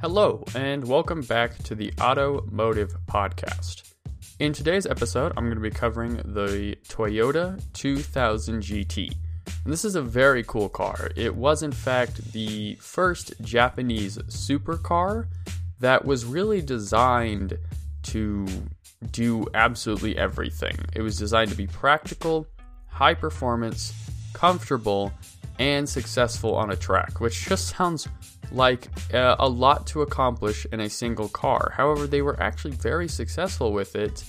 Hello, and welcome back to the Automotive Podcast. In today's episode, I'm going to be covering the Toyota 2000 GT. And this is a very cool car. It was, in fact, the first Japanese supercar that was really designed to do absolutely everything. It was designed to be practical, high performance, comfortable, and successful on a track, which just sounds like uh, a lot to accomplish in a single car. However, they were actually very successful with it,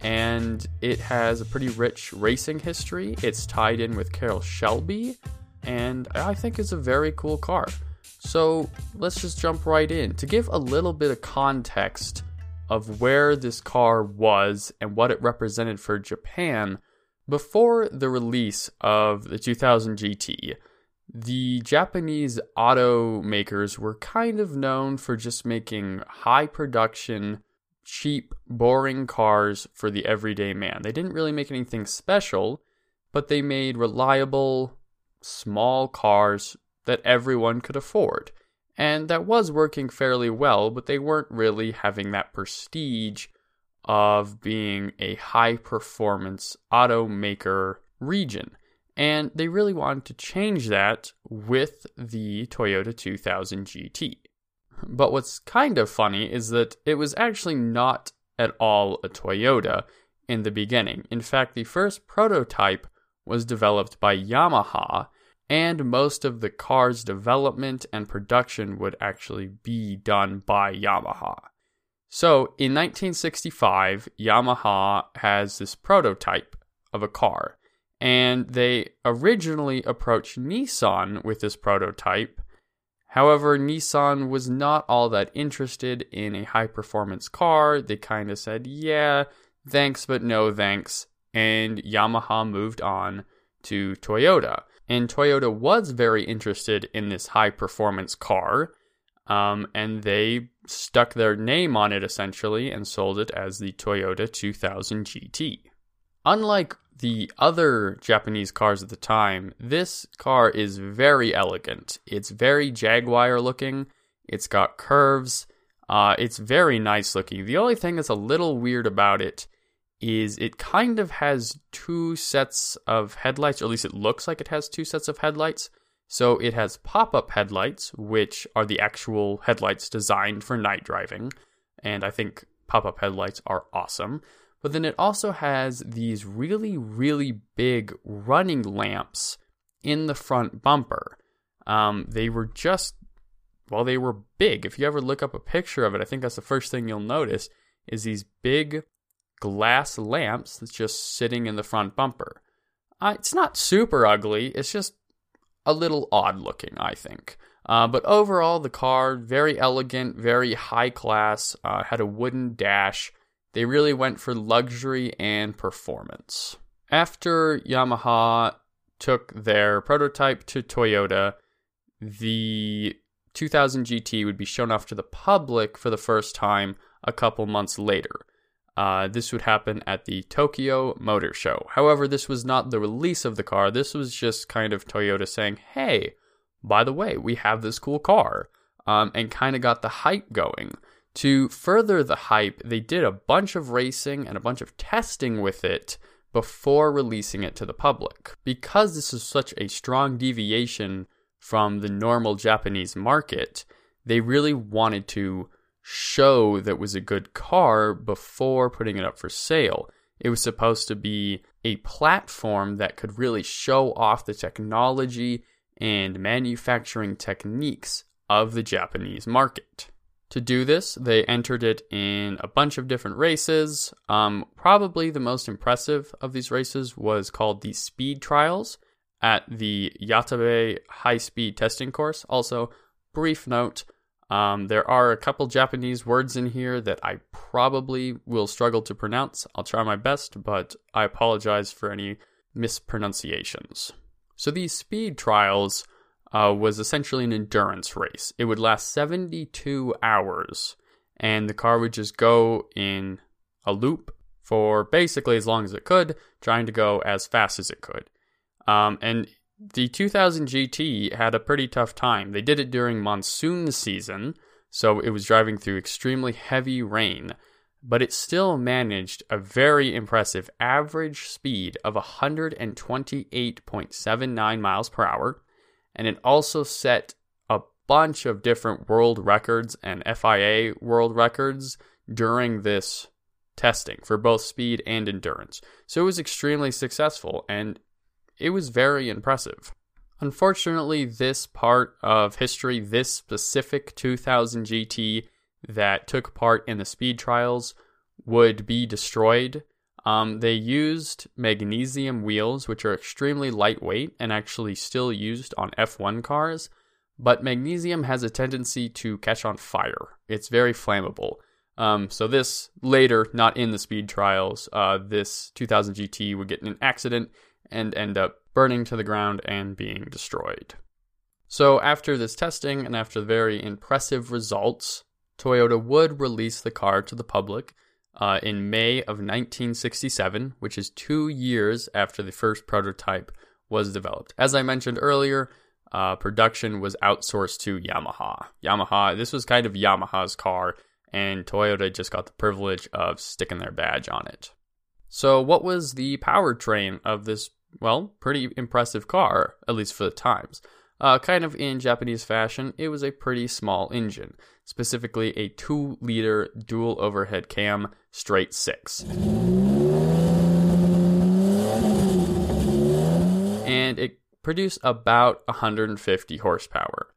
and it has a pretty rich racing history. It's tied in with Carroll Shelby, and I think it's a very cool car. So let's just jump right in. To give a little bit of context of where this car was and what it represented for Japan, before the release of the 2000 GT, the Japanese automakers were kind of known for just making high production, cheap, boring cars for the everyday man. They didn't really make anything special, but they made reliable, small cars that everyone could afford. And that was working fairly well, but they weren't really having that prestige of being a high performance automaker region. And they really wanted to change that with the Toyota 2000 GT. But what's kind of funny is that it was actually not at all a Toyota in the beginning. In fact, the first prototype was developed by Yamaha, and most of the car's development and production would actually be done by Yamaha. So in 1965, Yamaha has this prototype of a car and they originally approached Nissan with this prototype. However, Nissan was not all that interested in a high performance car. They kind of said, yeah, thanks, but no thanks. And Yamaha moved on to Toyota. And Toyota was very interested in this high performance car. Um, and they stuck their name on it essentially and sold it as the Toyota 2000 GT. Unlike the other Japanese cars at the time, this car is very elegant. It's very Jaguar looking. It's got curves. Uh, it's very nice looking. The only thing that's a little weird about it is it kind of has two sets of headlights, or at least it looks like it has two sets of headlights. So it has pop up headlights, which are the actual headlights designed for night driving. And I think pop up headlights are awesome. But then it also has these really, really big running lamps in the front bumper. Um, they were just, well, they were big. If you ever look up a picture of it, I think that's the first thing you'll notice is these big glass lamps that's just sitting in the front bumper. Uh, it's not super ugly. It's just a little odd looking, I think. Uh, but overall, the car very elegant, very high class. Uh, had a wooden dash. They really went for luxury and performance. After Yamaha took their prototype to Toyota, the 2000 GT would be shown off to the public for the first time a couple months later. Uh, this would happen at the Tokyo Motor Show. However, this was not the release of the car. This was just kind of Toyota saying, hey, by the way, we have this cool car, um, and kind of got the hype going. To further the hype, they did a bunch of racing and a bunch of testing with it before releasing it to the public. Because this is such a strong deviation from the normal Japanese market, they really wanted to show that was a good car before putting it up for sale. It was supposed to be a platform that could really show off the technology and manufacturing techniques of the Japanese market. To do this, they entered it in a bunch of different races. Um, probably the most impressive of these races was called the Speed Trials at the Yatabe High Speed Testing Course. Also, brief note um, there are a couple Japanese words in here that I probably will struggle to pronounce. I'll try my best, but I apologize for any mispronunciations. So, these speed trials uh, was essentially an endurance race. It would last 72 hours, and the car would just go in a loop for basically as long as it could, trying to go as fast as it could. Um, and the 2000 GT had a pretty tough time. They did it during monsoon season, so it was driving through extremely heavy rain, but it still managed a very impressive average speed of 128.79 miles per hour, and it also set a bunch of different world records and FIA world records during this testing for both speed and endurance. So it was extremely successful and it was very impressive. Unfortunately, this part of history, this specific 2000 GT that took part in the speed trials, would be destroyed. Um, they used magnesium wheels, which are extremely lightweight and actually still used on F1 cars. But magnesium has a tendency to catch on fire. It's very flammable. Um, so this later, not in the speed trials, uh, this 2000 GT would get in an accident and end up burning to the ground and being destroyed. So after this testing and after very impressive results, Toyota would release the car to the public uh, in May of 1967, which is two years after the first prototype was developed. As I mentioned earlier, uh, production was outsourced to Yamaha. Yamaha, this was kind of Yamaha's car and Toyota just got the privilege of sticking their badge on it. So, what was the powertrain of this, well, pretty impressive car, at least for the times? Uh, kind of in Japanese fashion, it was a pretty small engine, specifically a 2 liter dual overhead cam straight 6. And it produced about 150 horsepower.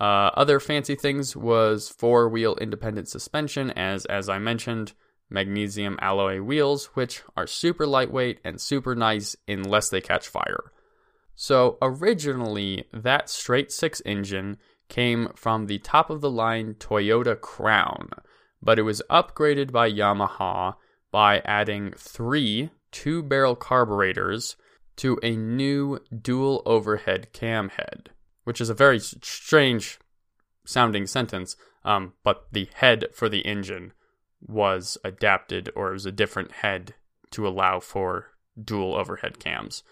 Uh, other fancy things was four wheel independent suspension, as as I mentioned, magnesium alloy wheels, which are super lightweight and super nice unless they catch fire. So originally, that straight six engine came from the top of the line Toyota Crown, but it was upgraded by Yamaha by adding three two barrel carburetors to a new dual overhead cam head which is a very strange sounding sentence. Um, but the head for the engine was adapted, or it was a different head to allow for dual overhead cams.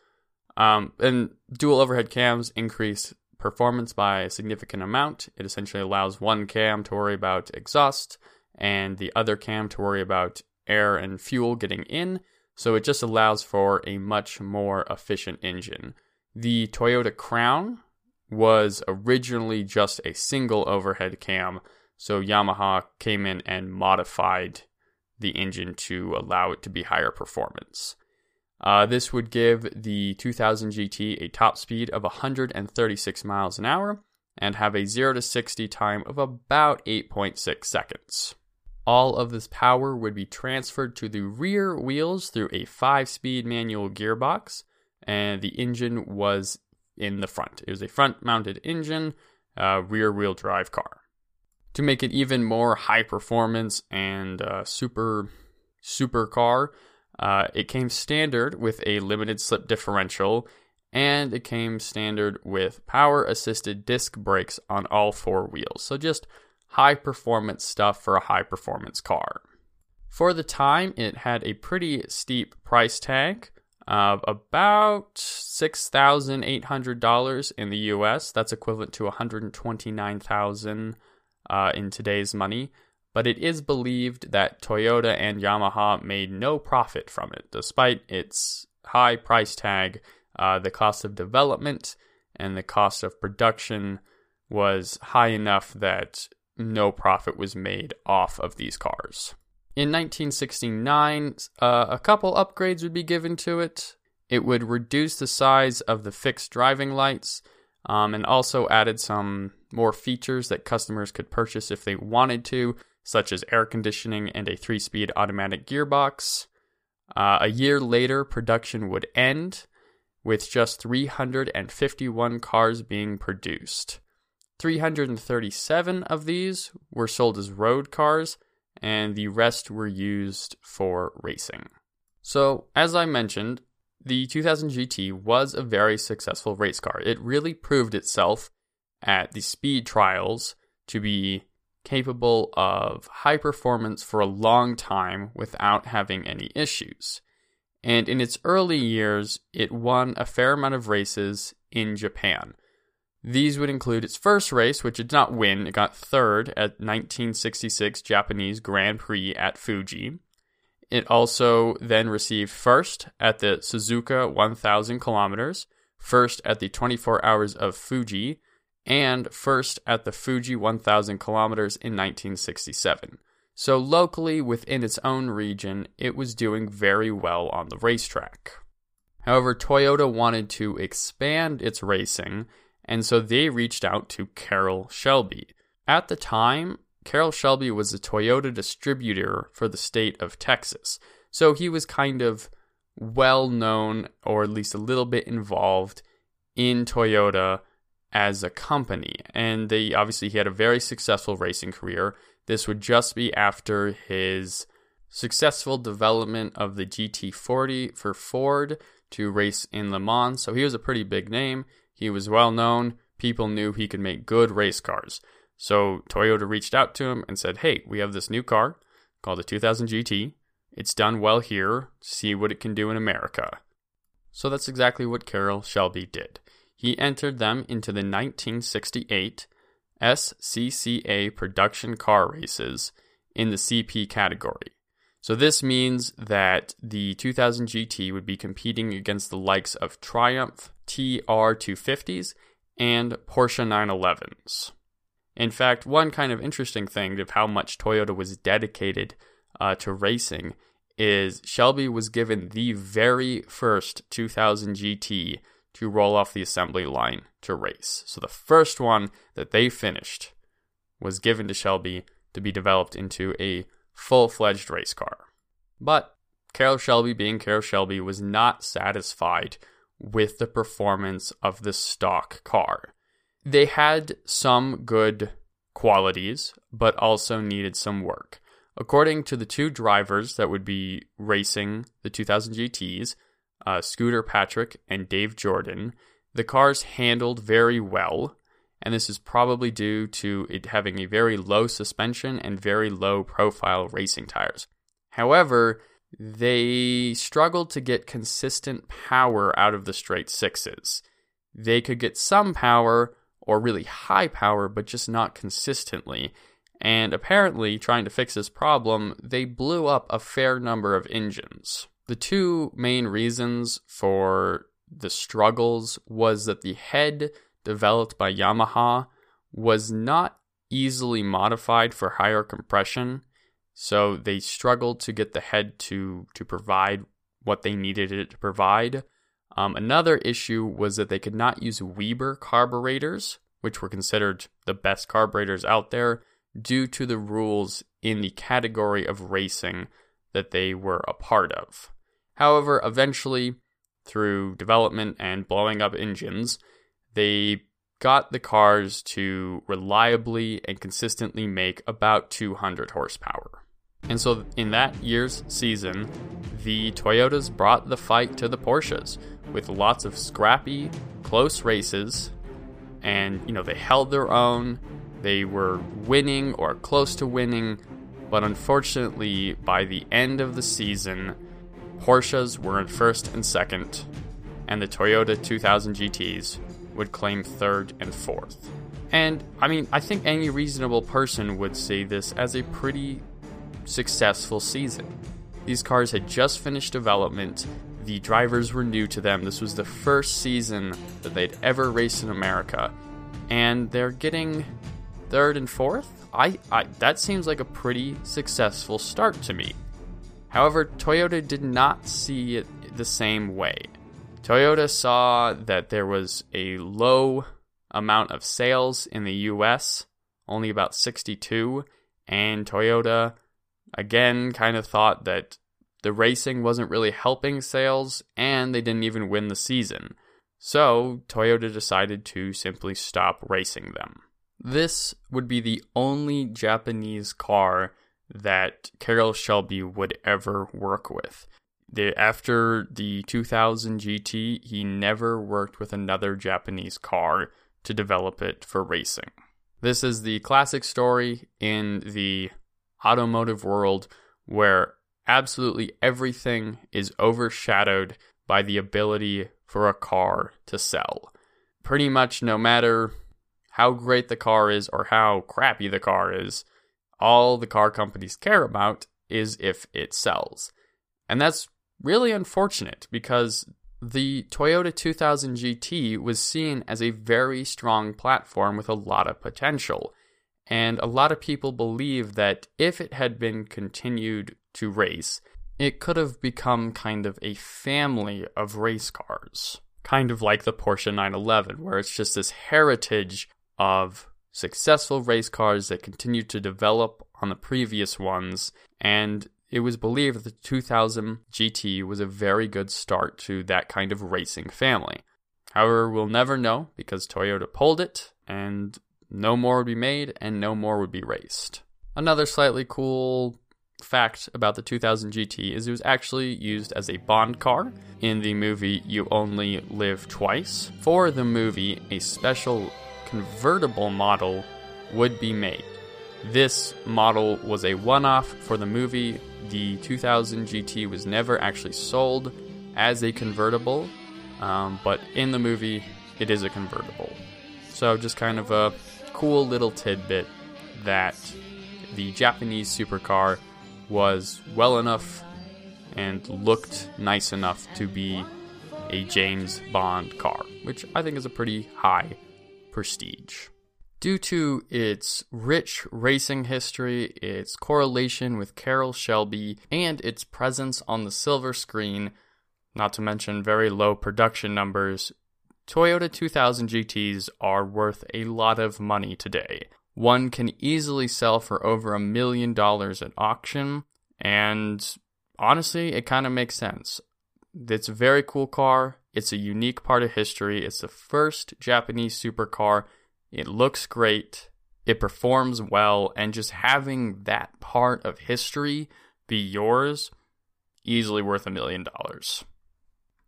Um, and dual overhead cams increase performance by a significant amount. It essentially allows one cam to worry about exhaust and the other cam to worry about air and fuel getting in. So it just allows for a much more efficient engine. The Toyota Crown was originally just a single overhead cam, so Yamaha came in and modified the engine to allow it to be higher performance. Uh, this would give the 2000 GT a top speed of 136 miles an hour and have a 0 to 60 time of about 8.6 seconds. All of this power would be transferred to the rear wheels through a 5 speed manual gearbox, and the engine was in the front. It was a front mounted engine, uh, rear wheel drive car. To make it even more high performance and uh, super, super car, uh, it came standard with a limited slip differential and it came standard with power assisted disc brakes on all four wheels. So just high performance stuff for a high performance car. For the time, it had a pretty steep price tag of about $6,800 in the US. That's equivalent to 129,000 uh, in today's money. But it is believed that Toyota and Yamaha made no profit from it, despite its high price tag. Uh, the cost of development and the cost of production was high enough that no profit was made off of these cars. In 1969, uh, a couple upgrades would be given to it. It would reduce the size of the fixed driving lights um, and also added some more features that customers could purchase if they wanted to, such as air conditioning and a three speed automatic gearbox. Uh, a year later, production would end with just 351 cars being produced. 337 of these were sold as road cars, and the rest were used for racing. So, as I mentioned, the 2000 GT was a very successful race car. It really proved itself at the speed trials to be capable of high performance for a long time without having any issues. And in its early years, it won a fair amount of races in Japan. These would include its first race, which it did not win. It got third at 1966 Japanese Grand Prix at Fuji. It also then received first at the Suzuka 1000 kilometers, first at the 24 hours of Fuji, and first at the Fuji 1000 kilometers in 1967. So, locally within its own region, it was doing very well on the racetrack. However, Toyota wanted to expand its racing, and so they reached out to Carroll Shelby. At the time, Carroll Shelby was a Toyota distributor for the state of Texas, so he was kind of well known, or at least a little bit involved in Toyota as a company. And they obviously he had a very successful racing career. This would just be after his successful development of the GT40 for Ford to race in Le Mans. So he was a pretty big name. He was well known. People knew he could make good race cars. So Toyota reached out to him and said, Hey, we have this new car called the 2000 GT. It's done well here. See what it can do in America. So that's exactly what Carroll Shelby did. He entered them into the 1968 SCCA production car races in the CP category. So this means that the 2000 GT would be competing against the likes of Triumph TR250s and Porsche 911s. In fact, one kind of interesting thing of how much Toyota was dedicated uh, to racing is Shelby was given the very first 2000 GT to roll off the assembly line to race. So the first one that they finished was given to Shelby to be developed into a full fledged race car. But Carroll Shelby, being Carroll Shelby, was not satisfied with the performance of the stock car. They had some good qualities, but also needed some work. According to the two drivers that would be racing the 2000 GTs, uh, Scooter Patrick and Dave Jordan, the cars handled very well, and this is probably due to it having a very low suspension and very low profile racing tires. However, they struggled to get consistent power out of the straight sixes. They could get some power or really high power, but just not consistently. And apparently, trying to fix this problem, they blew up a fair number of engines. The two main reasons for the struggles was that the head developed by Yamaha was not easily modified for higher compression, so they struggled to get the head to to provide what they needed it to provide. Um, another issue was that they could not use Weber carburetors, which were considered the best carburetors out there, due to the rules in the category of racing that they were a part of. However, eventually, through development and blowing up engines, they got the cars to reliably and consistently make about 200 horsepower. And so, in that year's season, the Toyotas brought the fight to the Porsches with lots of scrappy, close races. And, you know, they held their own. They were winning or close to winning. But unfortunately, by the end of the season, Porsches were in first and second, and the Toyota 2000 GTs would claim third and fourth. And I mean, I think any reasonable person would see this as a pretty successful season. These cars had just finished development, the drivers were new to them. This was the first season that they'd ever raced in America, and they're getting third and fourth. I, I that seems like a pretty successful start to me. However, Toyota did not see it the same way. Toyota saw that there was a low amount of sales in the US, only about 62, and Toyota again kind of thought that the racing wasn't really helping sales and they didn't even win the season. So, Toyota decided to simply stop racing them. This would be the only Japanese car that Carroll Shelby would ever work with. The, after the 2000 GT, he never worked with another Japanese car to develop it for racing. This is the classic story in the automotive world where absolutely everything is overshadowed by the ability for a car to sell. pretty much no matter how great the car is or how crappy the car is, all the car companies care about is if it sells. And that's really unfortunate because the Toyota 2000 GT was seen as a very strong platform with a lot of potential. And a lot of people believe that if it had been continued to race, it could have become kind of a family of race cars. Kind of like the Porsche 911, where it's just this heritage of successful race cars that continued to develop on the previous ones. And it was believed that the 2000 GT was a very good start to that kind of racing family. However, we'll never know because Toyota pulled it and no more would be made and no more would be raced. Another slightly cool fact about the 2000 GT is it was actually used as a Bond car in the movie You Only Live Twice. For the movie, a special convertible model would be made. This model was a one off for the movie. The 2000 GT was never actually sold as a convertible, um, but in the movie, it is a convertible. So, just kind of a cool little tidbit that the Japanese supercar was well enough and looked nice enough to be a James Bond car, which I think is a pretty high prestige. Due to its rich racing history, its correlation with Carroll Shelby, and its presence on the silver screen, not to mention very low production numbers, Toyota 2000 GTs are worth a lot of money today. One can easily sell for over a million dollars at auction, and honestly, it kind of makes sense. It's a very cool car. It's a unique part of history. It's the first Japanese supercar. It looks great. It performs well. And just having that part of history be yours, easily worth a million dollars.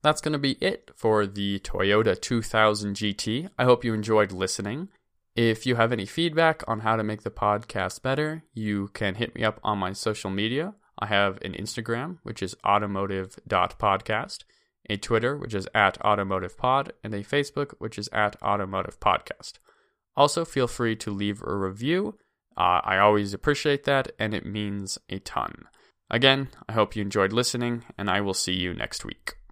That's going to be it for the Toyota 2000 GT. I hope you enjoyed listening. If you have any feedback on how to make the podcast better, you can hit me up on my social media. I have an Instagram, which is automotive.podcast, a Twitter, which is at automotivepod, and a Facebook, which is at automotivepodcast. Also, feel free to leave a review. Uh, I always appreciate that, and it means a ton. Again, I hope you enjoyed listening, and I will see you next week.